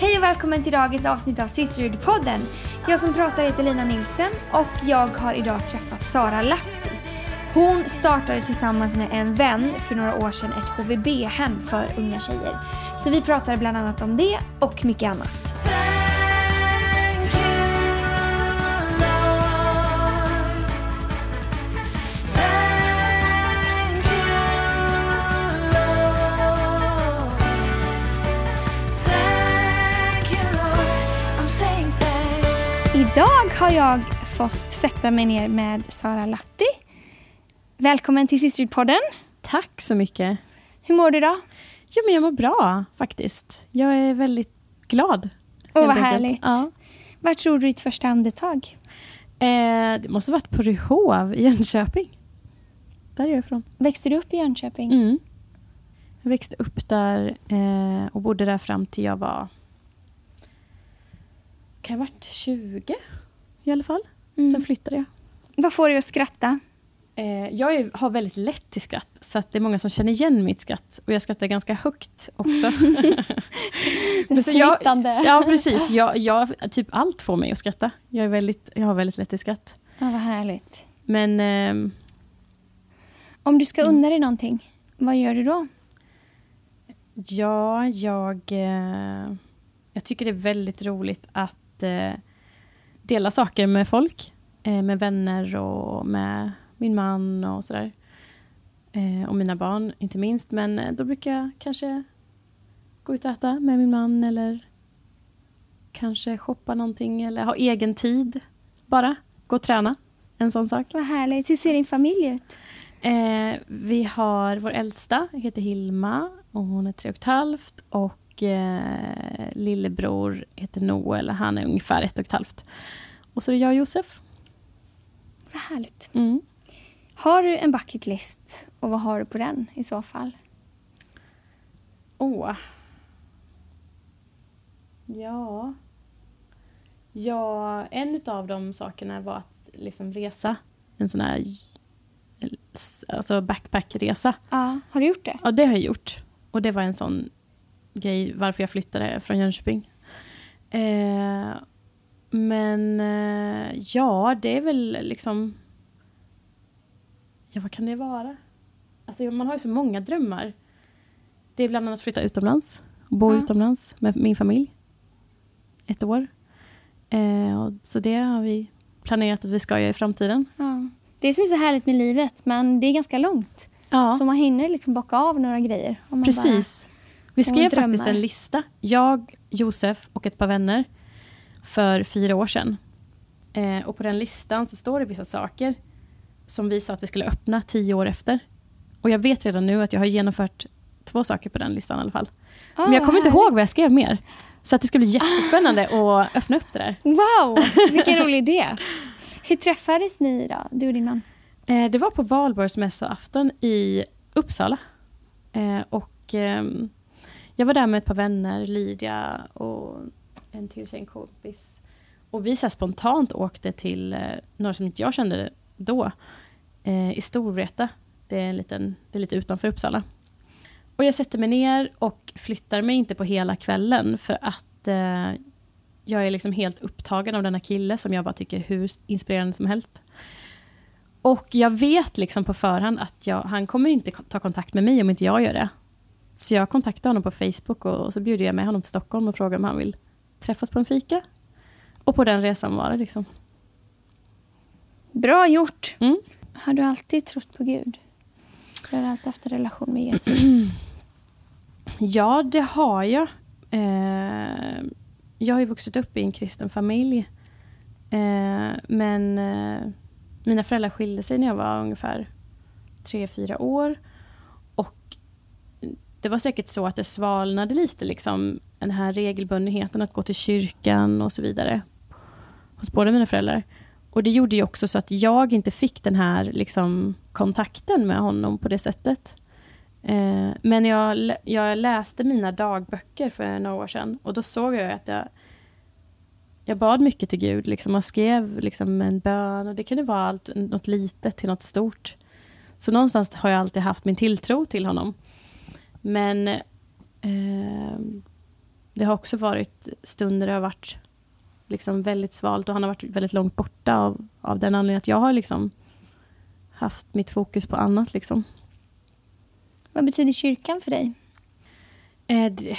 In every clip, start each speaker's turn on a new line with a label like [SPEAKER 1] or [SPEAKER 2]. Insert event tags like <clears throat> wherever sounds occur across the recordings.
[SPEAKER 1] Hej och välkommen till dagens avsnitt av Sisterhood-podden. Jag som pratar heter Lina Nilsen och jag har idag träffat Sara Lahti. Hon startade tillsammans med en vän för några år sedan ett HVB-hem för unga tjejer. Så vi pratade bland annat om det och mycket annat. Har jag fått sätta mig ner med Sara Lahti. Välkommen till Sisterhood-podden.
[SPEAKER 2] Tack så mycket.
[SPEAKER 1] Hur mår du idag?
[SPEAKER 2] Jo, men jag mår bra faktiskt. Jag är väldigt glad.
[SPEAKER 1] Åh, vad
[SPEAKER 2] enkelt.
[SPEAKER 1] härligt.
[SPEAKER 2] Ja.
[SPEAKER 1] Var tror du ditt första andetag?
[SPEAKER 2] Eh, det måste ha varit på Ryhov i Jönköping. Där är jag ifrån.
[SPEAKER 1] Växte du upp i Jönköping?
[SPEAKER 2] Mm. Jag växte upp där eh, och bodde där fram till jag var... Kan jag ha varit 20 i alla fall.
[SPEAKER 1] Mm.
[SPEAKER 2] Sen flyttade jag.
[SPEAKER 1] Vad får dig att skratta?
[SPEAKER 2] Eh, jag är, har väldigt lätt till skratt, så att det är många som känner igen mitt skratt. Och jag skrattar ganska högt också. <laughs> <laughs> Jag-
[SPEAKER 1] Smittande.
[SPEAKER 2] Ja, precis. Jag, jag, typ allt får mig att skratta. Jag, är väldigt, jag har väldigt lätt till skratt.
[SPEAKER 1] Ja, vad härligt.
[SPEAKER 2] Men ehm,
[SPEAKER 1] Om du ska unna dig någonting, vad gör du då?
[SPEAKER 2] ja, jag, eh, jag tycker det är väldigt roligt att eh, dela saker med folk. Eh, med vänner och med min man och sådär. Eh, och mina barn, inte minst. Men eh, då brukar jag kanske gå ut och äta med min man eller kanske shoppa någonting eller ha egen tid. Bara gå och träna. En sån sak.
[SPEAKER 1] Vad härligt. Hur ser din familj ut?
[SPEAKER 2] Eh, vi har vår äldsta, heter Hilma och hon är tre och ett halvt. Och eh, lillebror heter Noel, han är ungefär ett och ett halvt. Och så är det jag och Josef.
[SPEAKER 1] Vad härligt.
[SPEAKER 2] Mm.
[SPEAKER 1] Har du en bucket list och vad har du på den i så fall?
[SPEAKER 2] Åh. Ja. Ja, en av de sakerna var att liksom resa. En sån här alltså backpackresa.
[SPEAKER 1] Ja, har du gjort det?
[SPEAKER 2] Ja, det har jag gjort. Och det var en sån grej varför jag flyttade från Jönköping. Eh, men eh, ja, det är väl liksom... Ja, vad kan det vara? Alltså, man har ju så många drömmar. Det är bland annat att flytta utomlands. Bo
[SPEAKER 1] Ja.
[SPEAKER 2] utomlands med min familj. Ett år. Eh, och så det har vi planerat att vi ska göra i framtiden.
[SPEAKER 1] Ja. Det som är så härligt med livet, men det är ganska långt.
[SPEAKER 2] Ja.
[SPEAKER 1] Så man hinner liksom bocka av några grejer. om man
[SPEAKER 2] Precis. Vi skrev faktiskt en lista. Jag, Josef och ett par vänner för fyra år sedan. Eh, och på den listan så står det vissa saker som vi sa att vi skulle öppna tio år efter. Och jag vet redan nu att jag har genomfört två saker på den listan i alla fall.
[SPEAKER 1] Bara,
[SPEAKER 2] Men jag
[SPEAKER 1] Ah,
[SPEAKER 2] kommer inte ihåg vad jag skrev mer. Så att det ska bli jättespännande att öppna upp det där.
[SPEAKER 1] Wow, <laughs> vilken rolig idé. Hur träffades ni då, du och din man?
[SPEAKER 2] Eh, det var på valborgsmässoafton i Uppsala. Eh, och ehm, jag var där med ett par vänner, Lydia och en till tjejkompis. Och vi så här spontant åkte till eh, några som inte jag kände då, eh, i Storvreta. Det är, en liten, det är lite utanför Uppsala. Och jag sätter mig ner och flyttar mig inte på hela kvällen för att eh, jag är liksom helt upptagen av denna kille som jag bara tycker är hur inspirerande som helst. Och jag vet liksom på förhand att jag, han kommer inte ta kontakt med mig om inte jag gör det. Så jag kontaktar honom på Facebook och, så bjuder jag med honom till Stockholm och frågar om han vill träffas på en fika. Och på den resan var det liksom.
[SPEAKER 1] Bra gjort.
[SPEAKER 2] Mm.
[SPEAKER 1] Har du alltid trott på Gud? Har du alltid haft en relation med Jesus? <clears throat>
[SPEAKER 2] Ja, det har jag. Eh, jag har ju vuxit upp i en kristen familj. Eh, men eh, mina föräldrar skilde sig när jag var ungefär tre, fyra år. Det var säkert så att det svalnade lite, liksom, den här regelbundenheten att gå till kyrkan och så vidare. Hos båda mina föräldrar. Och det gjorde ju också så att jag inte fick den här liksom, kontakten med honom på det sättet. Eh, men jag, jag läste mina dagböcker för några år sedan och då såg jag att jag, jag bad mycket till Gud liksom, och skrev liksom, en bön. Och det kunde vara allt, något litet till något stort. Så någonstans har jag alltid haft min tilltro till honom. Men eh, det har också varit stunder det har varit liksom väldigt svalt och han har varit väldigt långt borta av, av den anledningen att jag har liksom haft mitt fokus på annat. Liksom.
[SPEAKER 1] Vad betyder kyrkan för dig?
[SPEAKER 2] Eh, det,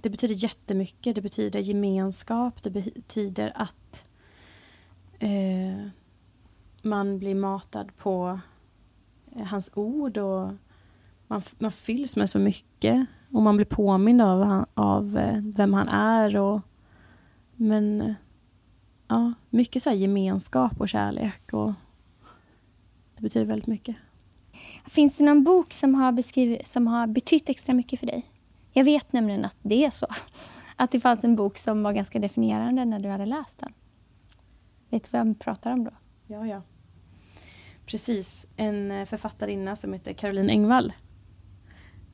[SPEAKER 2] det betyder jättemycket. Det betyder gemenskap. Det betyder att eh, man blir matad på eh, hans ord och man, man fylls med så mycket. Och man blir påmind av, han, av eh, vem han är. Och, men eh, ja, mycket så gemenskap och kärlek. Och det betyder väldigt mycket.
[SPEAKER 1] Finns det någon bok som har, beskrivit, som har betytt extra mycket för dig? Jag vet nämligen att det är så. Att det fanns en bok som var ganska definierande när du hade läst den. Vet du vad jag pratar om då?
[SPEAKER 2] Ja, ja. Precis. En eh, författarinna som heter Caroline Engvall.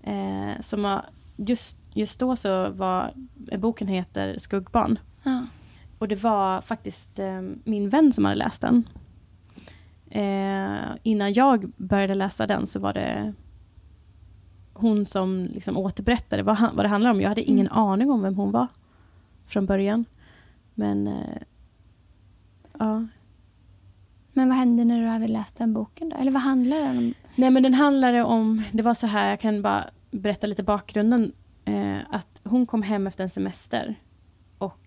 [SPEAKER 2] Eh, som har, just, just då så var boken heter Skuggbarn.
[SPEAKER 1] Ja.
[SPEAKER 2] Och det var faktiskt eh, min vän som hade läst den. Eh, innan jag började läsa den så var det hon som liksom återberättade vad, vad det handlar om. Jag hade ingen
[SPEAKER 1] Mm.
[SPEAKER 2] aning om vem hon var från början. Men eh, ja.
[SPEAKER 1] Men vad hände när du hade läst den boken? Då? Eller vad handlar den om?
[SPEAKER 2] Nej men den handlade om, det var så här, jag kan bara berätta lite bakgrunden. Eh, att hon kom hem efter en semester. Och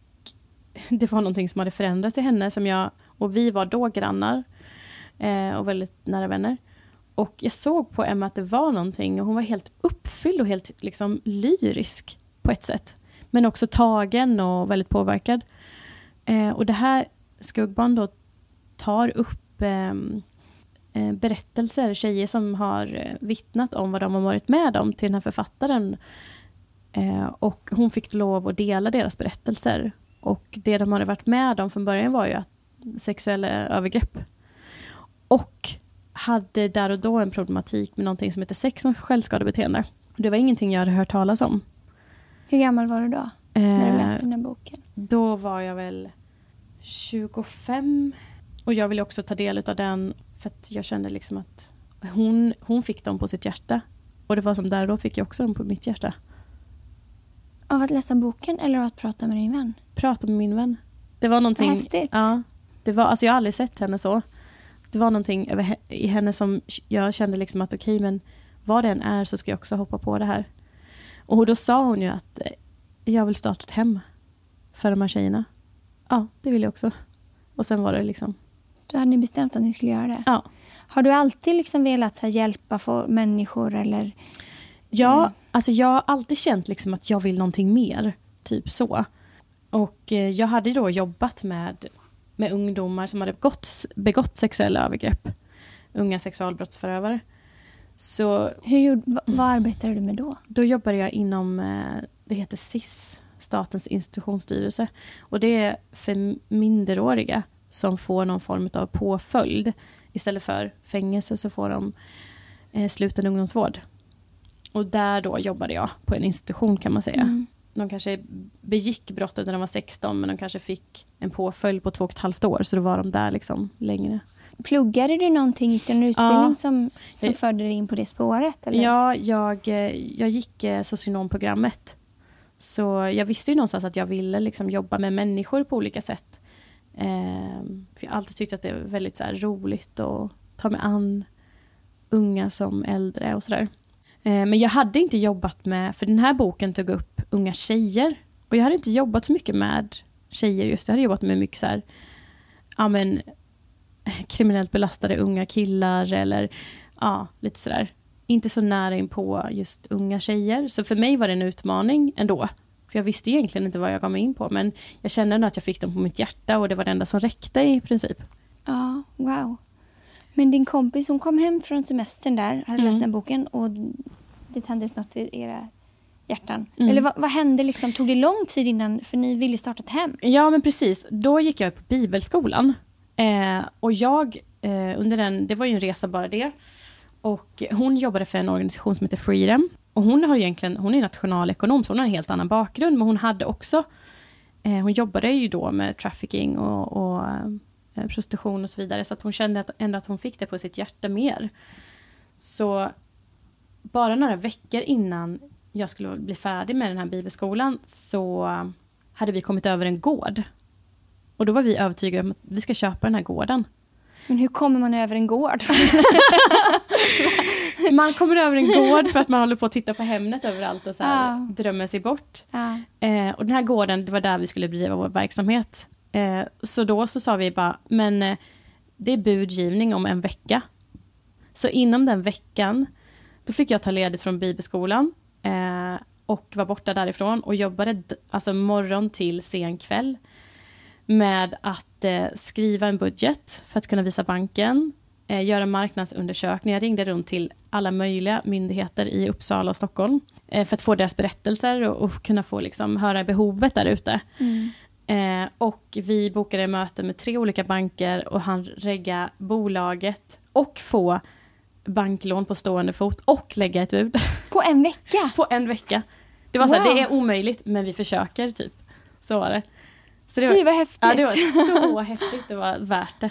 [SPEAKER 2] <laughs> det var någonting som hade förändrats i henne som jag, och vi var då grannar. Eh, och väldigt nära vänner. Och jag såg på Emma att det var någonting och hon var helt uppfylld och helt liksom lyrisk på ett sätt. Men också tagen och väldigt påverkad. Eh, och det här Skuggbarn då tar upp eh, berättelser, tjejer som har eh, vittnat om vad de har varit med om till den här författaren. Eh, och hon fick lov att dela deras berättelser. Och det de hade varit med om från början var ju att sexuella övergrepp. Och hade där och då en problematik med någonting som heter sex och självskadebeteende. Det var ingenting jag hade hört talas om.
[SPEAKER 1] Hur gammal var du då? När du
[SPEAKER 2] Eh,
[SPEAKER 1] läste den här boken?
[SPEAKER 2] Då var jag väl 25. Och jag ville också ta del av den för att jag kände liksom att hon, hon fick dem på sitt hjärta. Och det var som där och då fick jag också dem på mitt hjärta.
[SPEAKER 1] Av att läsa boken eller av att prata med din vän?
[SPEAKER 2] Prata med min vän. Det var någonting...
[SPEAKER 1] Vad häftigt.
[SPEAKER 2] Ja. Det var, alltså jag har aldrig sett henne så. Det var någonting över, i henne som jag kände liksom att okej men vad det än är så ska jag också hoppa på det här. Och då sa hon ju att eh, jag vill starta ett hem för de här tjejerna. Ja, det vill jag också. Och sen var det liksom,
[SPEAKER 1] Då hade ni bestämt att ni skulle göra det.
[SPEAKER 2] ja.
[SPEAKER 1] Har du alltid liksom velat här, hjälpa for, människor eller?
[SPEAKER 2] Ja,
[SPEAKER 1] Mm.
[SPEAKER 2] alltså jag har alltid känt liksom att jag vill någonting mer. Typ så. Och eh, jag hade då jobbat med, med ungdomar som hade begått, begått sexuella övergrepp. Unga sexualbrottsförövare. Så
[SPEAKER 1] Hur gjorde, vad, vad arbetade du med då?
[SPEAKER 2] då jobbade jag inom, eh, det heter SIS, Statens institutionsstyrelse. Och det är för minderåriga som får någon form av påföljd. Istället för fängelse så får de eh, sluten ungdomsvård. Och där då jobbade jag på en institution kan man säga.
[SPEAKER 1] Mm.
[SPEAKER 2] De kanske begick brottet när de var 16 men de kanske fick en påföljd på två och ett halvt år så då var de där liksom längre.
[SPEAKER 1] Pluggade du någonting, gick du en utbildning
[SPEAKER 2] Ja.
[SPEAKER 1] som, som
[SPEAKER 2] Jag-
[SPEAKER 1] förde dig in på det spåret? Eller?
[SPEAKER 2] Ja, jag, eh, jag gick eh, socionomprogrammet. Så jag visste ju någonstans att jag ville liksom jobba med människor på olika sätt. Ehm, för jag har alltid tyckt att det är väldigt så här, roligt att ta mig an unga som äldre och sådär. Ehm, men jag hade inte jobbat med, för den här boken tog upp unga tjejer. Och jag hade inte jobbat så mycket med tjejer just. Jag hade jobbat med mycket så här, ja men <laughs> kriminellt belastade unga killar eller ja, lite sådär. Inte så nära in på just unga tjejer. Så för mig var det en utmaning ändå. För jag visste egentligen inte vad jag gav mig in på. Men jag kände ändå att jag fick dem på mitt hjärta och det var det enda som räckte i princip.
[SPEAKER 1] Ja, wow. Men din kompis hon kom hem från semestern där, hade
[SPEAKER 2] Mm.
[SPEAKER 1] läst den boken och det tändes något i era hjärtan.
[SPEAKER 2] Mm.
[SPEAKER 1] Eller vad, vad hände liksom? Tog det lång tid innan, för ni ville starta ett hem?
[SPEAKER 2] Ja men precis, då gick jag på bibelskolan. Eh, och jag, eh, under den, det var ju en resa bara det. Och hon jobbade för en organisation som heter Freedom. Och hon har egentligen, hon är nationalekonom så hon har en helt annan bakgrund. Men hon hade också, eh, hon jobbade ju då med trafficking och, och eh, prostitution och så vidare. Så att hon kände att, ändå att hon fick det på sitt hjärta mer. Så bara några veckor innan jag skulle bli färdig med den här bibelskolan så hade vi kommit över en gård. Och då var vi övertygade om att vi ska köpa den här gården.
[SPEAKER 1] Men hur kommer man över en gård? <laughs> <laughs> <laughs>
[SPEAKER 2] Man kommer över en gård för att man håller på att titta på Hemnet överallt och så här,
[SPEAKER 1] Ja.
[SPEAKER 2] drömmer sig bort.
[SPEAKER 1] ja.
[SPEAKER 2] Eh, och den här gården, det var där vi skulle bedriva vår verksamhet. Eh, så då så sa vi bara, men eh, det är budgivning om en vecka. Så inom den veckan, då fick jag ta ledigt från bibelskolan eh, och var borta därifrån och jobbade alltså morgon till sen kväll med att eh, skriva en budget för att kunna visa banken, eh, göra marknadsundersökningar. Jag ringde runt till alla möjliga myndigheter i Uppsala och Stockholm eh, för att få deras berättelser och, och kunna få liksom, höra behovet där ute.
[SPEAKER 1] Mm.
[SPEAKER 2] Eh, och vi bokade möte med tre olika banker och han regga bolaget och få banklån på stående fot och lägga ett bud <laughs>
[SPEAKER 1] På en vecka?
[SPEAKER 2] på en vecka. Det var så här,
[SPEAKER 1] Wow.
[SPEAKER 2] det är omöjligt men vi försöker typ. Så var det. Så det
[SPEAKER 1] Fy
[SPEAKER 2] var,
[SPEAKER 1] vad häftigt.
[SPEAKER 2] ja, det var så <laughs> häftigt, det var värt det.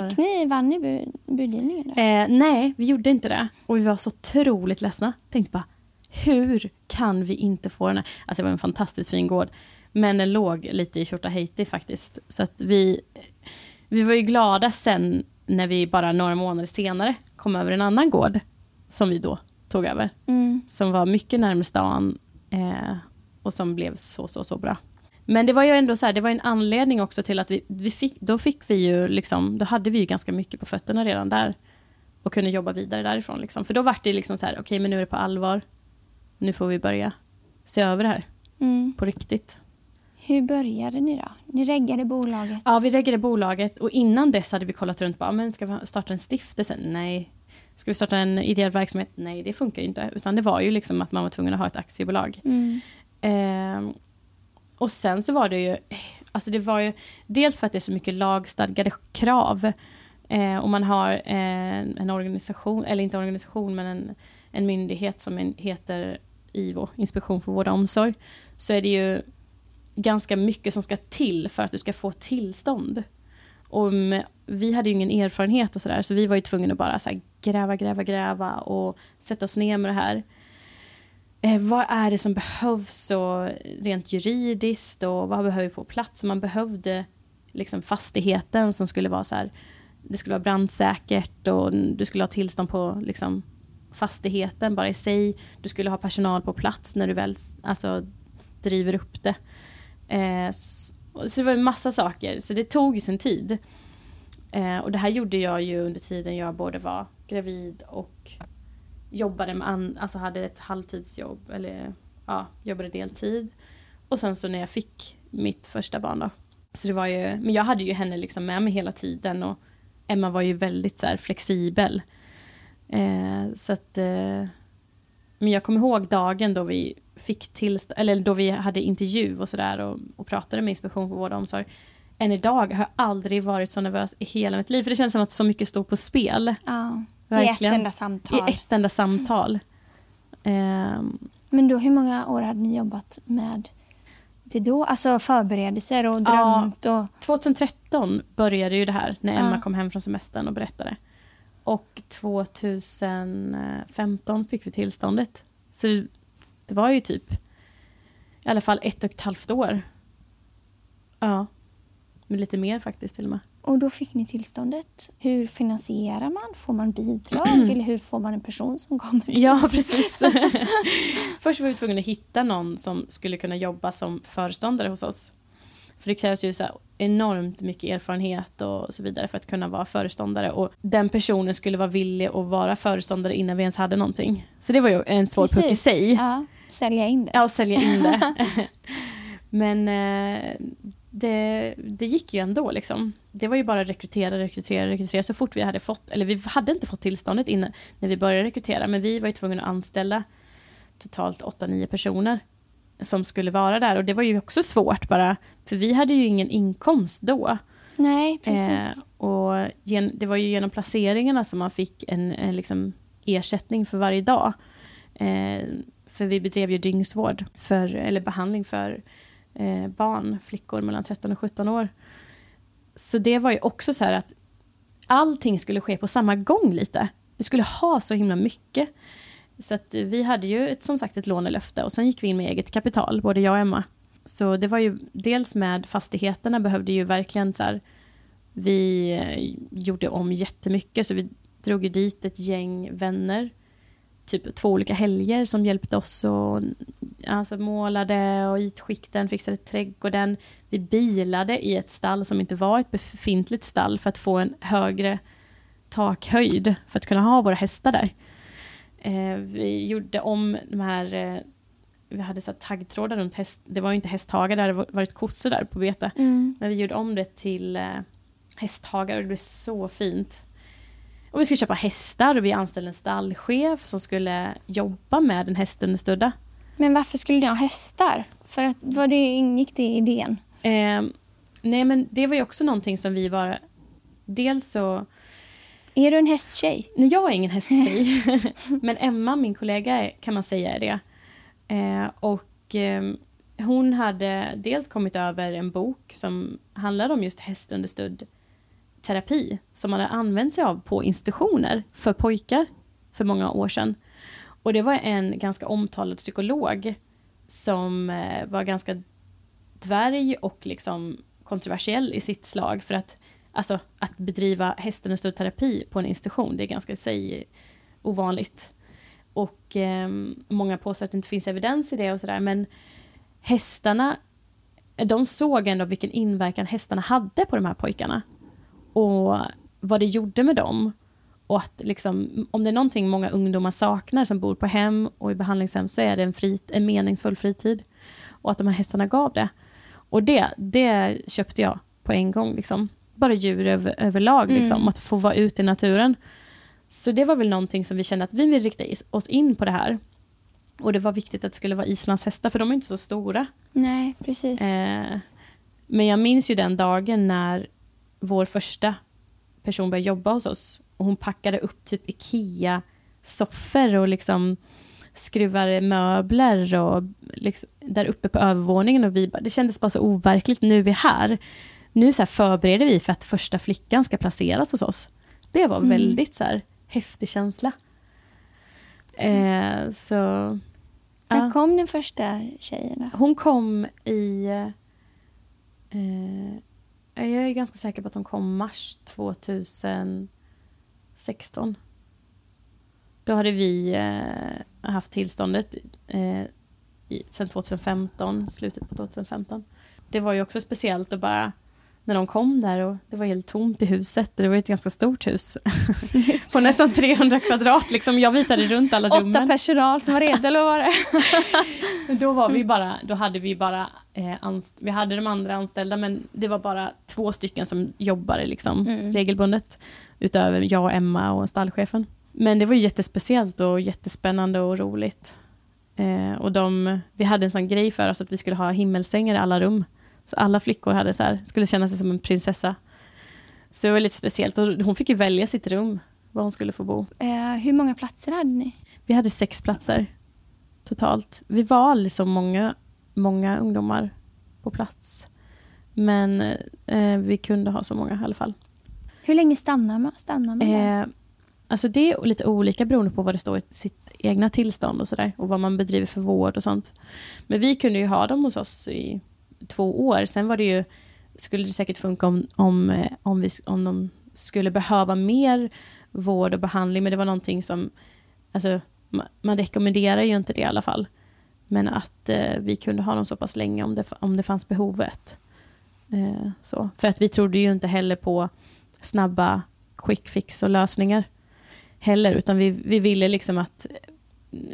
[SPEAKER 1] Fick ni, vann ni bud, budgivningen?
[SPEAKER 2] Eh, nej, vi gjorde inte det. Och vi var så otroligt ledsna. Tänkte bara, hur kan vi inte få den här? Alltså det var en fantastiskt fin gård. Men den låg lite i Tjortaheiti faktiskt. Så att vi, vi var ju glada sen när vi bara några månader senare kom över en annan gård. Som vi då tog över.
[SPEAKER 1] Mm.
[SPEAKER 2] Som var mycket närmare stan. Eh, och som blev så, så, så bra. Men det var ju ändå så här, det var en anledning också till att vi, vi fick, då fick vi ju liksom, då hade vi ju ganska mycket på fötterna redan där. Och kunde jobba vidare därifrån liksom. För då var det liksom så här, okej men nu är det på allvar. Nu får vi börja se över det här
[SPEAKER 1] Mm.
[SPEAKER 2] på riktigt.
[SPEAKER 1] Hur började ni då? Ni reggade bolaget?
[SPEAKER 2] Ja, vi reggade bolaget och innan dess hade vi kollat runt bara, men ska vi starta en stiftelse? Nej. Ska vi starta en ideell verksamhet? Nej, det funkar ju inte. Utan det var ju liksom att man var tvungen att ha ett aktiebolag.
[SPEAKER 1] Mm.
[SPEAKER 2] Ehm, och sen så var det ju, alltså det var ju, dels för att det är så mycket lagstadgade krav. Eh, och man har eh, en organisation, eller inte organisation, men en, en myndighet som en, heter IVO, Inspektion för vård och omsorg. Så är det ju ganska mycket som ska till för att du ska få tillstånd. Och med, vi hade ju ingen erfarenhet och sådär, så vi var ju tvungna att bara så här gräva, gräva, gräva och sätta oss ner med det här. Eh, vad är det som behövs och rent juridiskt och vad behöver vi på plats? Man behövde liksom fastigheten som skulle vara så här, det skulle vara brandsäkert och du skulle ha tillstånd på liksom fastigheten bara i sig. Du skulle ha personal på plats när du väl alltså, driver upp det. Eh, så, så det var en massa saker, så det tog ju sin tid. Eh, och det här gjorde jag ju under tiden jag både var gravid och jobbade med an, alltså hade ett halvtidsjobb eller ja, jobbade deltid. Och sen så när jag fick mitt första barn då. Så det var ju, men jag hade ju henne liksom med mig hela tiden och Emma var ju väldigt så här flexibel. Eh, så att eh, men jag kommer ihåg dagen då vi fick till, eller då vi hade intervju och sådär och, och pratade med Inspektion för vård och omsorg. Än idag har jag aldrig varit så nervös i hela mitt liv. För det känns som att så mycket stod på spel.
[SPEAKER 1] Oh.
[SPEAKER 2] Verkligen.
[SPEAKER 1] I ett enda samtal.
[SPEAKER 2] I ett enda samtal. Ehm,
[SPEAKER 1] Men då, hur många år hade ni jobbat med det då? Alltså förberedelser och
[SPEAKER 2] Ja.
[SPEAKER 1] drömt och...
[SPEAKER 2] 2013 började ju det här när Emma
[SPEAKER 1] Ja.
[SPEAKER 2] kom hem från semestern och berättade. Och 2015 fick vi tillståndet. Så det, det var ju typ i alla fall ett och ett halvt år. Ja, men lite mer faktiskt till och med.
[SPEAKER 1] Och då fick ni tillståndet. Hur finansierar man? Får man bidrag <clears throat> eller hur får man en person som kommer? till-
[SPEAKER 2] Ja, precis. <laughs> <laughs> Först var vi tvungna att hitta någon som skulle kunna jobba som föreståndare hos oss. För det krävs ju så enormt mycket erfarenhet och så vidare för att kunna vara föreståndare. Och den personen skulle vara villig att vara föreståndare innan vi ens hade någonting. Så det var ju en svår puck i sig.
[SPEAKER 1] Ja, sälja in det.
[SPEAKER 2] Ja, sälja in det. <laughs> Men eh, det, det gick ju ändå liksom. Det var ju bara rekrytera, rekrytera, rekrytera. Så fort vi hade fått, eller vi hade inte fått tillståndet innan när vi började rekrytera, men vi var ju tvungna att anställa totalt 8-9 personer som skulle vara där. Och det var ju också svårt bara, för vi hade ju ingen inkomst då.
[SPEAKER 1] Nej, precis.
[SPEAKER 2] Eh, och gen, det var ju genom placeringarna som man fick en, en liksom ersättning för varje dag. Eh, för vi bedrev ju dygnsvård, för, eller behandling för eh, barn, flickor mellan 13 och 17 år. Så det var ju också så här att allting skulle ske på samma gång lite. Vi skulle ha så himla mycket. Så att vi hade ju ett, som sagt ett lånelöfte och sen gick vi in med eget kapital, både jag och Emma. Så det var ju dels med fastigheterna behövde ju verkligen så här, vi eh, gjorde om jättemycket så vi drog ju dit ett gäng vänner. Typ två olika helger som hjälpte oss och alltså målade och ytskikten, fixade trädgården. Vi bilade i ett stall som inte var ett befintligt stall för att få en högre takhöjd för att kunna ha våra hästar där. Eh, vi gjorde om de här, eh, vi hade så taggtrådar runt häst, det var ju inte hästhagar, det hade varit kossor där på bete.
[SPEAKER 1] Mm.
[SPEAKER 2] Men vi gjorde om det till eh, hästhagar och det blev så fint. Och vi skulle köpa hästar och vi anställde en stallchef som skulle jobba med den hästunderstödda.
[SPEAKER 1] Men varför skulle ni ha hästar? För att, var det, ingick det i idén?
[SPEAKER 2] Eh, nej men det var ju också någonting som vi var... Dels så...
[SPEAKER 1] Är du en hästtjej?
[SPEAKER 2] Nej, jag är ingen hästtjej. <laughs> <laughs> men Emma, min kollega, kan man säga är det. Eh, och eh, hon hade dels kommit över en bok som handlade om just hästunderstödd terapi som man hade använt sig av på institutioner för pojkar för många år sedan. Och det var en ganska omtalad psykolog som eh, var ganska dvärg och liksom kontroversiell i sitt slag för att alltså att bedriva hästunderstödd terapi på en institution, det är ganska i sig ovanligt. Och eh, många påstår att det inte finns evidens i det och sådär, men hästarna, de såg ändå vilken inverkan hästarna hade på de här pojkarna. Och vad det gjorde med dem. Och att liksom, om det är någonting många ungdomar saknar som bor på hem och i behandlingshem så är det en, frit, en meningsfull fritid. Och att de här hästarna gav det. Och det, det köpte jag på en gång. Liksom. Bara djur över, överlag, liksom,
[SPEAKER 1] Mm.
[SPEAKER 2] att få vara ute i naturen. Så det var väl någonting som vi kände att vi vill rikta oss in på det här. Och det var viktigt att det skulle vara islandshästar, för de är inte så stora.
[SPEAKER 1] Nej, precis.
[SPEAKER 2] Eh, men jag minns ju den dagen när vår första person började jobba hos oss och hon packade upp typ IKEA-soffor och liksom skruvade möbler och liksom, där uppe på övervåningen och vi bara, det kändes bara så overkligt, nu är vi här. Nu så förbereder vi för att första flickan ska placeras hos oss. Det var
[SPEAKER 1] Mm.
[SPEAKER 2] väldigt så här häftig känsla. Eh, så...
[SPEAKER 1] När
[SPEAKER 2] ja.
[SPEAKER 1] kom den första tjejen då?
[SPEAKER 2] Hon kom i... Eh, Eh, jag är ganska säker på att de kom mars 2016. Då hade vi eh, haft tillståndet eh, i, sen 2015, slutet på 2015. Det var ju också speciellt att bara när de kom där och det var helt tomt i huset. Det var ett ganska stort hus. på nästan 300 kvadrat. Liksom. Jag visade runt alla
[SPEAKER 1] Åtta
[SPEAKER 2] rummen.
[SPEAKER 1] personal som var redo, eller vad var det? <laughs>
[SPEAKER 2] Då var vi bara, då hade vi bara, eh, anst- vi hade de andra anställda men det var bara två stycken som jobbade liksom
[SPEAKER 1] Mm.
[SPEAKER 2] regelbundet. Utöver jag och Emma och stallchefen. Men det var jättespeciellt och jättespännande och roligt. Eh, och de, vi hade en sån grej för oss att vi skulle ha himmelsängar i alla rum. Så alla flickor hade så här, skulle känna sig som en prinsessa. Så det var lite speciellt och hon fick ju välja sitt rum, var hon skulle få bo.
[SPEAKER 1] Eh, hur många platser hade ni?
[SPEAKER 2] Vi hade sex platser totalt. Vi var så många, många ungdomar på plats. Men eh, vi kunde ha så många i alla fall.
[SPEAKER 1] Hur länge stannar man? Stannar man?
[SPEAKER 2] Eh, alltså det är lite olika beroende på vad det står i sitt egna tillstånd och sådär. Och vad man bedriver för vård och sånt. Men vi kunde ju ha dem hos oss i två år. Sen var det ju, skulle det säkert funka om, om, eh, om, vi, om de skulle behöva mer vård och behandling. Men det var någonting som, alltså ma- man rekommenderar ju inte det i alla fall. Men att eh, vi kunde ha dem så pass länge om det, om det fanns behovet. Eh, så. För att vi trodde ju inte heller på snabba quick fix och lösningar heller, utan vi, vi ville liksom att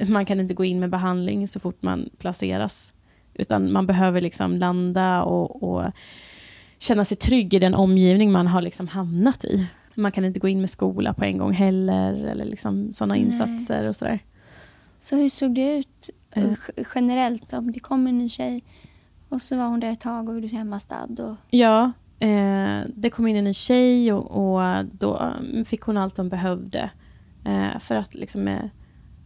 [SPEAKER 2] man kan inte gå in med behandling så fort man placeras, utan man behöver liksom landa och, och känna sig trygg i den omgivning man har liksom hamnat i. Man kan inte gå in med skola på en gång heller, eller liksom sådana insatser och sådär.
[SPEAKER 1] Så hur såg det ut
[SPEAKER 2] Eh.
[SPEAKER 1] g- generellt? Om det kom en ny tjej och så var hon där ett tag och gjorde sig hemmastad. Och...
[SPEAKER 2] Ja, eh, det kom in en ny tjej och, och då mm, fick hon allt hon behövde. Eh, för att liksom med,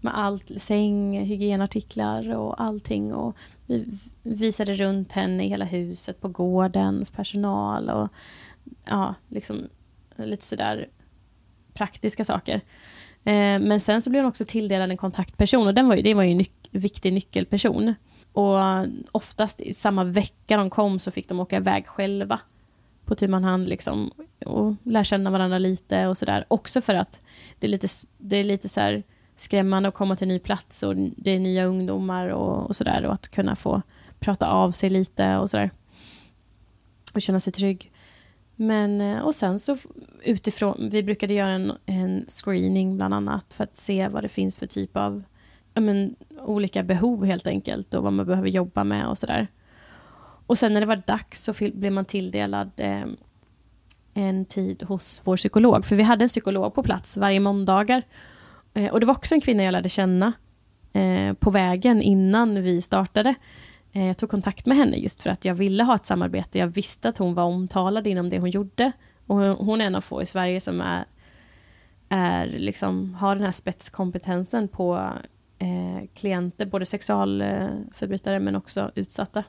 [SPEAKER 2] med allt, säng, hygienartiklar och allting. Och vi visade runt henne i hela huset, på gården, för personal och ja, liksom lite sådär praktiska saker. Eh, men sen så blev hon också tilldelad en kontaktperson och den var ju, det var ju en nyc- viktig nyckelperson. Och oftast i samma vecka de kom så fick de åka iväg själva på tu man hand liksom och lära känna varandra lite och sådär. Också för att det är lite, det är lite så här skrämmande att komma till en ny plats och det är nya ungdomar och, och sådär och att kunna få prata av sig lite och sådär. Och känna sig trygg. Men, eh, och sen så utifrån, vi brukade göra en, en screening bland annat för att se vad det finns för typ av men, olika behov helt enkelt och vad man behöver jobba med och sådär. Och sen när det var dags så blev man tilldelad eh, en tid hos vår psykolog. För vi hade en psykolog på plats varje måndagar. Eh, och det var också en kvinna jag lärde känna eh, på vägen innan vi startade. Eh, jag tog kontakt med henne just för att jag ville ha ett samarbete. Jag visste att hon var omtalad inom det hon gjorde. Och hon, hon är en av få i Sverige som är, är liksom, har den här spetskompetensen på eh, klienter, både sexualförbrytare men också utsatta.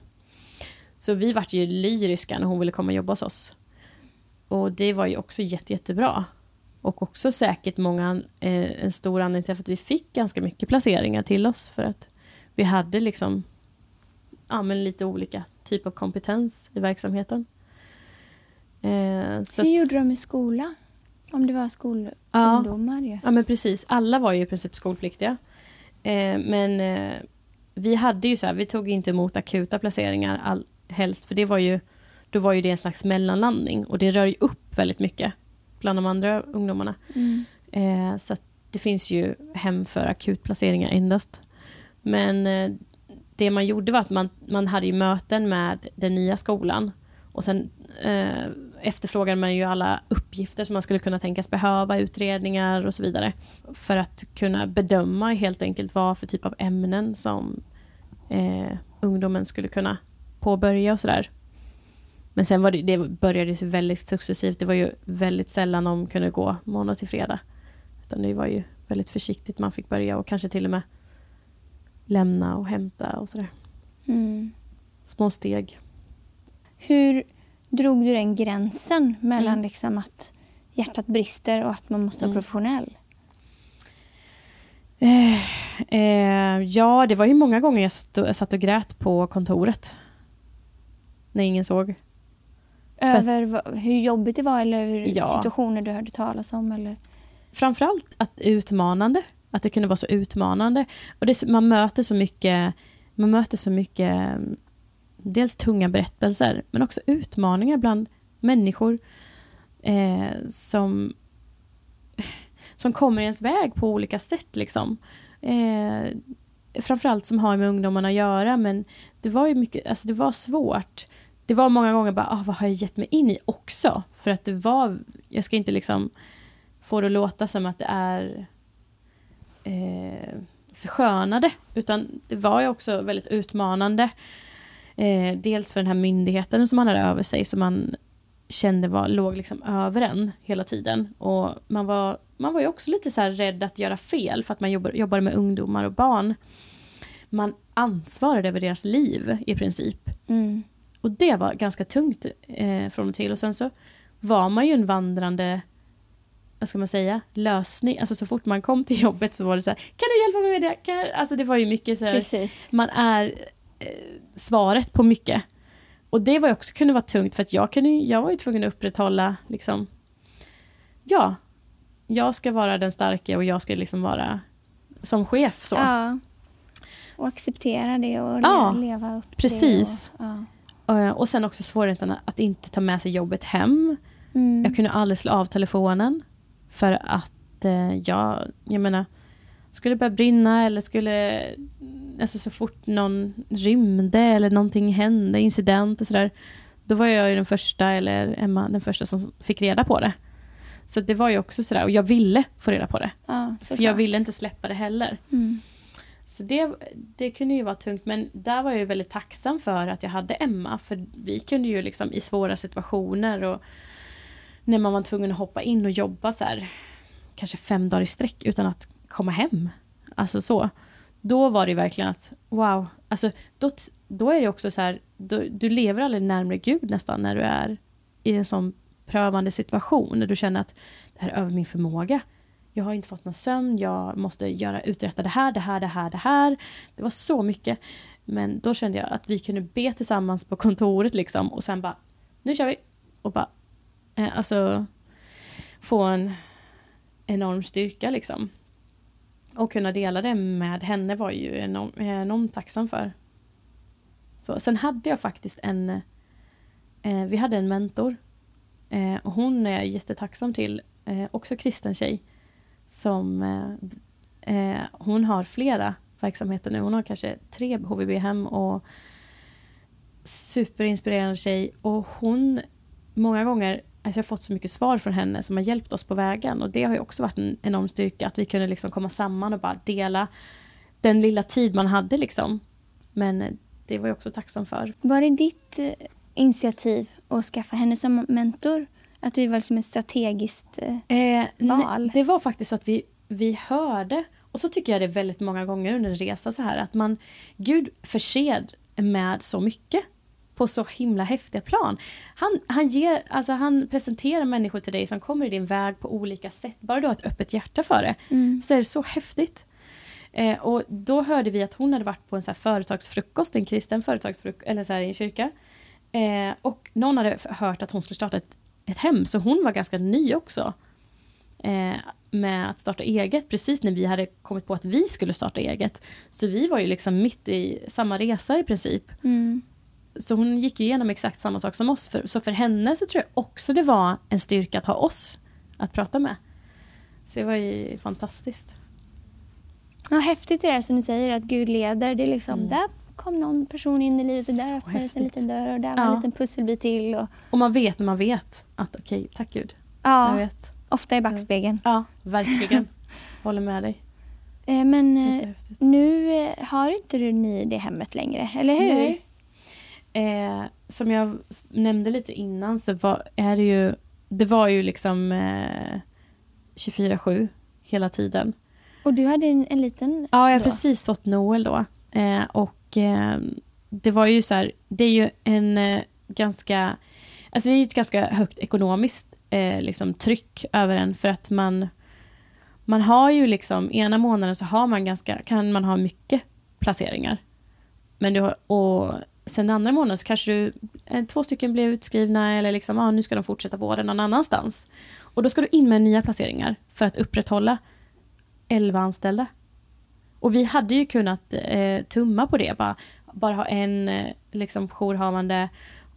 [SPEAKER 2] Så vi vart ju lyriska när hon ville komma och jobba hos oss. Och det var ju också jätte, jättebra. Och också säkert många, eh, en stor anledning till att vi fick ganska mycket placeringar till oss för att vi hade liksom ja, men lite olika typ av kompetens i verksamheten. Eh, så
[SPEAKER 1] Hur
[SPEAKER 2] att-
[SPEAKER 1] gjorde de i skola? Om det var
[SPEAKER 2] Ja.
[SPEAKER 1] skolungdomar ju.
[SPEAKER 2] Ja men precis, alla var ju i princip skolpliktiga. Eh, men eh, vi hade ju så här, vi tog inte emot akuta placeringar all, helst, för det var ju, då var ju det en slags mellanlandning och det rör ju upp väldigt mycket bland de andra ungdomarna.
[SPEAKER 1] Mm.
[SPEAKER 2] Eh, så det finns ju hem för akutplaceringar endast. Men eh, det man gjorde var att man, man hade ju möten med den nya skolan och sen eh, efterfrågade man ju alla uppgifter som man skulle kunna tänkas behöva, utredningar och så vidare. För att kunna bedöma helt enkelt vad för typ av ämnen som eh, ungdomen skulle kunna påbörja och sådär. Men sen var det, det började ju väldigt successivt. Det var ju väldigt sällan de kunde gå måndag till fredag. Utan det var ju väldigt försiktigt man fick börja och kanske till och med lämna och hämta och sådär.
[SPEAKER 1] Mm.
[SPEAKER 2] Små steg.
[SPEAKER 1] Hur drog du den gränsen mellan
[SPEAKER 2] Mm.
[SPEAKER 1] liksom att hjärtat brister och att man måste vara
[SPEAKER 2] Mm.
[SPEAKER 1] professionell?
[SPEAKER 2] Eh, eh, ja, det var ju många gånger jag, stå, jag satt och grät på kontoret. När ingen såg.
[SPEAKER 1] Över vad- hur jobbigt det var eller hur
[SPEAKER 2] Ja.
[SPEAKER 1] situationer du hörde talas om? Eller?
[SPEAKER 2] Framförallt att utmanande. Att det kunde vara så utmanande. Och det, man möter så mycket, man möter så mycket, dels tunga berättelser, men också utmaningar bland människor eh, som, som kommer i ens väg på olika sätt. Liksom. Eh, framförallt som har med ungdomarna att göra, men det var ju mycket, alltså det var svårt. Det var många gånger bara, ah, vad har jag gett mig in i också? För att det var, jag ska inte liksom få det att låta som att det är eh, förskönade. Utan det var ju också väldigt utmanande. Eh, dels för den här myndigheten som man hade över sig som man kände var, låg liksom över en hela tiden. Och man var, man var ju också lite så här rädd att göra fel för att man jobbar, jobbade med ungdomar och barn. Man ansvarade över deras liv i princip.
[SPEAKER 1] Mm.
[SPEAKER 2] Och det var ganska tungt eh, från och till. Och sen så var man ju en vandrande, vad ska man säga, lösning. Alltså så fort man kom till jobbet så var det så här, kan du hjälpa mig med det? Kan? Alltså det var ju mycket så här,
[SPEAKER 1] Precis.
[SPEAKER 2] man är eh, svaret på mycket. Och det var ju också kunde vara tungt för att jag, kunde, jag var ju tvungen att upprätthålla liksom, ja, jag ska vara den starka och jag ska liksom vara som chef så.
[SPEAKER 1] Ja. Och acceptera det och
[SPEAKER 2] Ja,
[SPEAKER 1] leva upp
[SPEAKER 2] precis.
[SPEAKER 1] det. Och, ja.
[SPEAKER 2] Eh, Och sen också svårigheten att inte ta med sig jobbet hem.
[SPEAKER 1] mm.
[SPEAKER 2] Jag kunde aldrig slå av telefonen. För att eh, jag, jag menar, skulle börja brinna eller skulle, alltså så fort någon rymde eller någonting hände, incident och sådär. Då var jag ju den första, eller Emma, den första som fick reda på det. Så det var ju också sådär, och jag ville få reda på det.
[SPEAKER 1] ja,
[SPEAKER 2] För jag ville inte släppa det heller.
[SPEAKER 1] Mm.
[SPEAKER 2] Så det, det kunde ju vara tungt, men där var jag ju väldigt tacksam för att jag hade Emma, för vi kunde ju liksom i svåra situationer och när man var tvungen att hoppa in och jobba så här, kanske fem dagar i sträck utan att komma hem. Alltså så. Då var det verkligen att, wow, alltså då, då är det också så här, då, du lever aldrig närmare Gud nästan när du är i en sån prövande situation, när du känner att det här är över min förmåga jag har inte fått någon sömn, jag måste göra, uträtta det här, det här, det här, det här. Det var så mycket. Men då kände jag att vi kunde be tillsammans på kontoret liksom och sen bara, nu kör vi! Och bara, eh, alltså få en enorm styrka liksom. Och kunna dela det med henne var ju enormt, enormt tacksam för. Så, sen hade jag faktiskt en, eh, vi hade en mentor. Eh, och hon är jag jättetacksam till, eh, också kristen tjej. Som, eh, eh, hon har flera verksamheter nu. Hon har kanske tre HVB-hem och superinspirerande tjej. Och hon, många gånger, alltså jag har fått så mycket svar från henne som har hjälpt oss på vägen. Och det har ju också varit en enorm styrka att vi kunde liksom komma samman och bara dela den lilla tid man hade liksom. Men det var jag också tacksam för.
[SPEAKER 1] Var det ditt eh, initiativ att skaffa henne som mentor? Att du var liksom ett strategiskt... eh,
[SPEAKER 2] Eh,
[SPEAKER 1] Val.
[SPEAKER 2] Det var faktiskt så att vi, vi hörde, och så tycker jag det väldigt många gånger under en resa så här, att man, Gud förser med så mycket på så himla häftiga plan. Han, han, ger, alltså han presenterar människor till dig som kommer i din väg på olika sätt. Bara du har ett öppet hjärta för det,
[SPEAKER 1] Mm.
[SPEAKER 2] så är det så häftigt. Eh, och då hörde vi att hon hade varit på en så företagsfrukost, en kristen företagsfrukost, eller så här i en kyrka. Eh, och någon hade hört att hon skulle starta ett, ett hem, så hon var ganska ny också. Eh, med att starta eget, precis när vi hade kommit på att vi skulle starta eget. Så vi var ju liksom mitt i samma resa i princip.
[SPEAKER 1] Mm.
[SPEAKER 2] Så hon gick ju igenom exakt samma sak som oss. För, så för henne så tror jag också det var en styrka att ha oss att prata med. Så det var ju fantastiskt.
[SPEAKER 1] Ja, häftigt det där som du säger, att Gud leder. Det är liksom,
[SPEAKER 2] Mm.
[SPEAKER 1] där kom någon person in i livet och där öppnades en liten dör och där var
[SPEAKER 2] Ja.
[SPEAKER 1] en liten pusselbit till. Och,
[SPEAKER 2] Och man vet när man vet att okej, tack Gud. Jag
[SPEAKER 1] ja,
[SPEAKER 2] vet.
[SPEAKER 1] ofta i backspegeln.
[SPEAKER 2] Ja, verkligen. <laughs> Håller med dig.
[SPEAKER 1] Eh, men eh, nu eh, har inte du ni det hemmet längre, eller hur?
[SPEAKER 2] Nej. Eh, som jag nämnde lite innan så var, är det ju, det var ju liksom eh, 24-7 hela tiden.
[SPEAKER 1] Och du hade en, en liten...
[SPEAKER 2] Ja, jag har precis fått Noel då. Eh, och eh, det var ju så här, det är ju en eh, ganska, alltså det är ju ett ganska högt ekonomiskt eh, liksom, tryck över en för att man, man har ju liksom, ena månaden så har man ganska, kan man ha mycket placeringar. Men du har, och sen andra månaden så kanske du, eh, två stycken blir utskrivna eller liksom, ah, nu ska de fortsätta vården någon annanstans. Och då ska du in med nya placeringar för att upprätthålla 11 anställda. Och vi hade ju kunnat eh, tumma på det, bara, bara ha en eh, liksom, jourhavande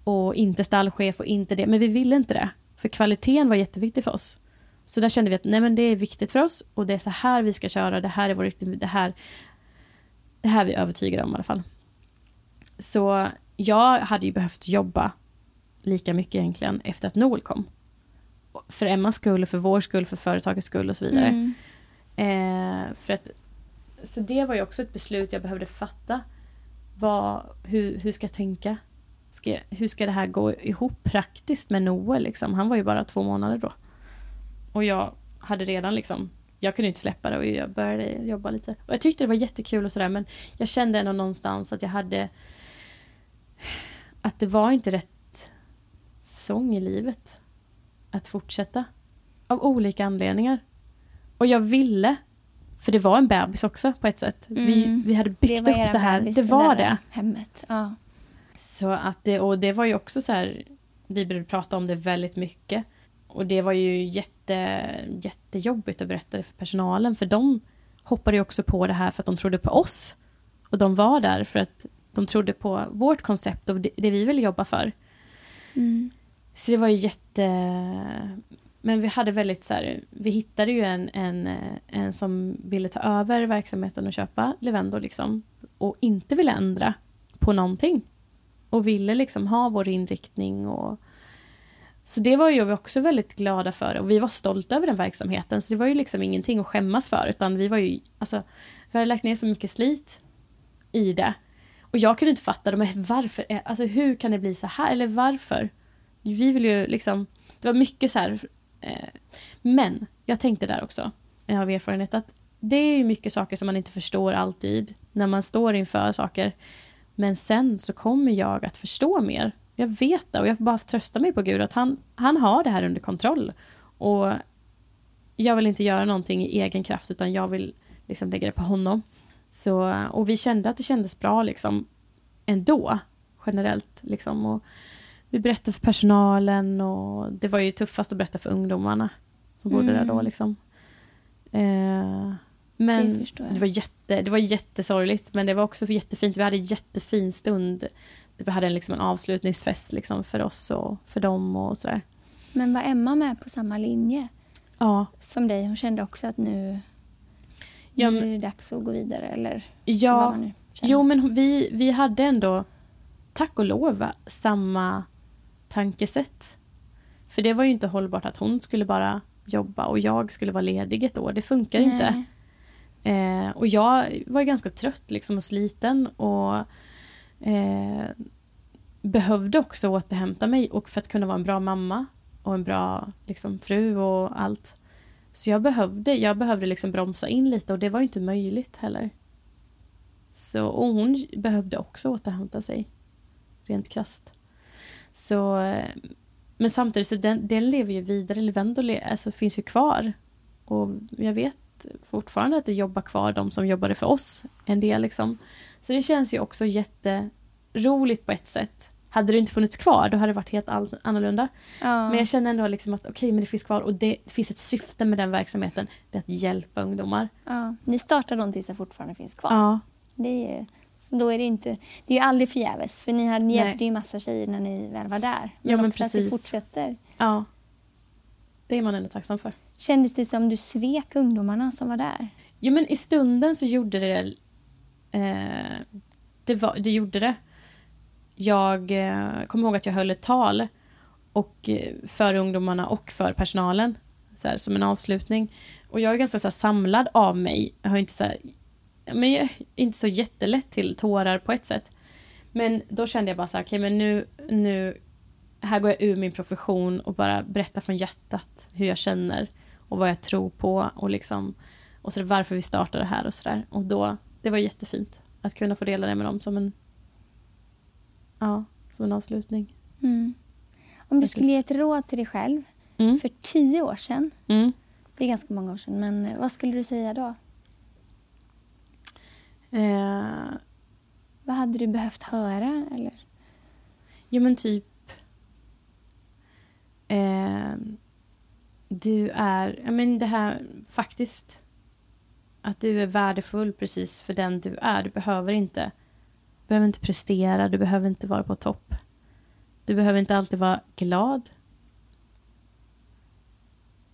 [SPEAKER 2] och inte stallchef och inte det. Men vi ville inte det, för kvaliteten var jätteviktig för oss. Så där kände vi att nej, men det är viktigt för oss och det är så här vi ska köra, det här är vår det här, det här är vi övertygade om i alla fall. Så jag hade ju behövt jobba lika mycket egentligen efter att Noel kom. För Emmas skull, för vår skull, för företagets skull och så vidare.
[SPEAKER 1] Mm.
[SPEAKER 2] Eh, för att, så det var ju också ett beslut jag behövde fatta. Vad, hur, hur ska jag tänka? Ska, hur ska det här gå ihop praktiskt med Noel? Liksom? Han var ju bara två månader då. Och jag hade redan liksom, jag kunde inte släppa det och jag började jobba lite. Och jag tyckte det var jättekul och sådär men jag kände ändå någonstans att jag hade att det var inte rätt sång i livet att fortsätta. Av olika anledningar. Och jag ville, för det var en bebis också på ett sätt. Vi,
[SPEAKER 1] Mm.
[SPEAKER 2] vi hade byggt
[SPEAKER 1] var
[SPEAKER 2] upp det här.
[SPEAKER 1] bebis,
[SPEAKER 2] det
[SPEAKER 1] det
[SPEAKER 2] var det.
[SPEAKER 1] Hemmet. Ja.
[SPEAKER 2] Så att det, och det var ju också så här, vi började prata om det väldigt mycket. Och det var ju jätte, jättejobbigt att berätta det för personalen, för de hoppade ju också på det här för att de trodde på oss. Och de var där för att de trodde på vårt koncept och det, det vi ville jobba för.
[SPEAKER 1] Mm.
[SPEAKER 2] Så det var ju jätte... Men vi hade väldigt så här, vi hittade ju en, en, eh, en som ville ta över verksamheten och köpa Levendo liksom. Och inte ville ändra på någonting. Och ville liksom ha vår inriktning och... Så det var ju vi också väldigt glada för och vi var stolta över den verksamheten. Så det var ju liksom ingenting att skämmas för utan vi var ju, alltså, vi hade lagt ner så mycket slit i det. Och jag kunde inte fatta det, men varför, är- alltså hur kan det bli så här, eller varför? Vi vill ju liksom, det var mycket så här, Eh, men jag tänkte där också, jag har erfarenhet att det är ju mycket saker som man inte förstår alltid när man står inför saker. Men sen så kommer jag att förstå mer. Jag vet det och jag får bara trösta mig på Gud att han, han har det här under kontroll. Och jag vill inte göra någonting i egen kraft utan jag vill liksom lägga det på honom. Så, och vi kände att det kändes bra liksom ändå, generellt. Liksom. Och vi berättade för personalen och det var ju tuffast att berätta för ungdomarna som bodde där då.
[SPEAKER 1] Mm.
[SPEAKER 2] Liksom. Eh, men
[SPEAKER 1] Det
[SPEAKER 2] det var, jätte, det var jättesorgligt men det var också jättefint. Vi hade en jättefin stund. Vi hade liksom en avslutningsfest liksom, för oss och för dem och sådär.
[SPEAKER 1] Men var Emma med på samma linje
[SPEAKER 2] Ja,
[SPEAKER 1] som dig? Hon kände också att nu,
[SPEAKER 2] Ja,
[SPEAKER 1] nu
[SPEAKER 2] men-
[SPEAKER 1] är det dags att gå vidare eller
[SPEAKER 2] ja. Jo, men vi, vi hade ändå, tack och lov, samma tankesätt. För det var ju inte hållbart att hon skulle bara jobba och jag skulle vara ledig ett år. Det funkar inte.
[SPEAKER 1] Nej.
[SPEAKER 2] Eh, och jag var ganska trött liksom och sliten och eh, behövde också återhämta mig och för att kunna vara en bra mamma och en bra liksom, fru och allt. Så jag behövde, jag behövde liksom bromsa in lite och det var inte möjligt heller. Så, och hon behövde också återhämta sig. Rent krasst. Så, men samtidigt så den, den lever ju vidare. Livendo alltså, finns ju kvar. Och jag vet fortfarande att det jobbar kvar de som jobbade för oss. En del liksom. Så det känns ju också jätteroligt på ett sätt. Hade det inte funnits kvar då hade det varit helt annorlunda.
[SPEAKER 1] Ja.
[SPEAKER 2] Men jag känner ändå liksom att okej, men det finns kvar och det, det finns ett syfte med den verksamheten. Det är att hjälpa ungdomar.
[SPEAKER 1] ja. Ni startar någonting som fortfarande finns kvar.
[SPEAKER 2] Ja,
[SPEAKER 1] Det är ju, så då är det inte, det är ju aldrig förgäves för ni hade ni hjälpte ju massa tjejer när ni väl var där.
[SPEAKER 2] Ja, men
[SPEAKER 1] också att det
[SPEAKER 2] precis.
[SPEAKER 1] fortsätter.
[SPEAKER 2] ja. Det är man ändå tacksam för.
[SPEAKER 1] Kändes det som du svek ungdomarna som var där?
[SPEAKER 2] Jo men i stunden så gjorde det eh, det, var, det gjorde det. Jag eh, kommer ihåg att jag höll ett tal och, eh, för ungdomarna och för personalen. Så här, som en avslutning. Och jag är ganska så här, samlad av mig. Jag har inte så här, men inte så jättelätt till tårar på ett sätt. Men då kände jag bara så här, okej men nu, nu, här går jag ur min profession och bara berättar från hjärtat hur jag känner och vad jag tror på och liksom och så varför vi startade det här och sådär. Och då, det var jättefint att kunna få dela det med dem som en, ja, som en avslutning.
[SPEAKER 1] Mm. Om du skulle ge ett råd till dig själv
[SPEAKER 2] Mm.
[SPEAKER 1] för tio år sedan,
[SPEAKER 2] Mm.
[SPEAKER 1] det är ganska många år sedan, men vad skulle du säga då?
[SPEAKER 2] Eh,
[SPEAKER 1] Vad hade du behövt höra? Eller?
[SPEAKER 2] Jo, men typ, eh, du är, ja men det här faktiskt, att du är värdefull precis för den du är. Du behöver inte, du behöver inte prestera, du behöver inte vara på topp. Du behöver inte alltid vara glad.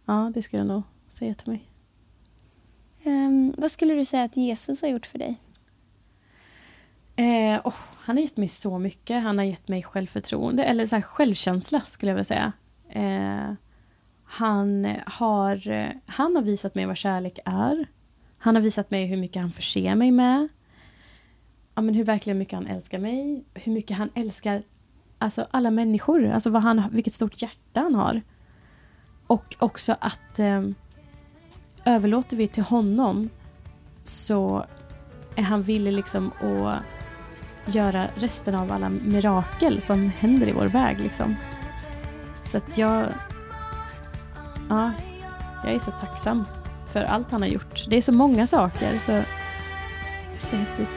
[SPEAKER 2] Ja, det skulle jag nog säga till mig.
[SPEAKER 1] Um, vad skulle du säga att Jesus har gjort för dig?
[SPEAKER 2] Eh, oh, han har gett mig så mycket. Han har gett mig självförtroende, eller så här, självkänsla skulle jag vilja säga. Eh, han, har, han har visat mig vad kärlek är. Han har visat mig hur mycket han förser mig med. Ja, men hur verkligen mycket han älskar mig. Hur mycket han älskar alltså, alla människor. Alltså vad han, vilket stort hjärta han har. Och också att eh, överlåter vi till honom så är han villig liksom att göra resten av alla mirakel som händer i vår väg. Liksom. Så att jag... Ja, jag är så tacksam för allt han har gjort. Det är så många saker så det är häftigt.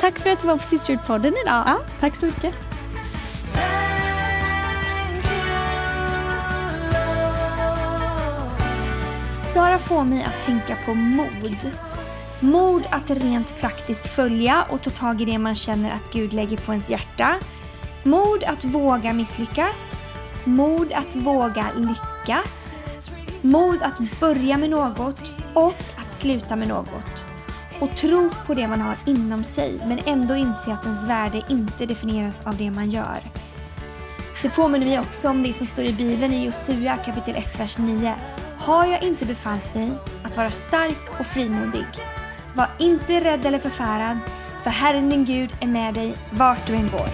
[SPEAKER 1] Tack för att du var på Sisterhood-podden idag.
[SPEAKER 2] Ja, tack så mycket.
[SPEAKER 1] Sara får mig att tänka på mod. Mod att rent praktiskt följa och ta tag i det man känner att Gud lägger på ens hjärta. Mod att våga misslyckas. Mod att våga lyckas. Mod att börja med något och att sluta med något. Och tro på det man har inom sig men ändå inse att ens värde inte definieras av det man gör. Det påminner mig också om det som står i Bibeln i Josua kapitel 1, vers 9. Har jag inte befallt dig att vara stark och frimodig? Var inte rädd eller förfärad, för Herren din Gud är med dig vart du än går.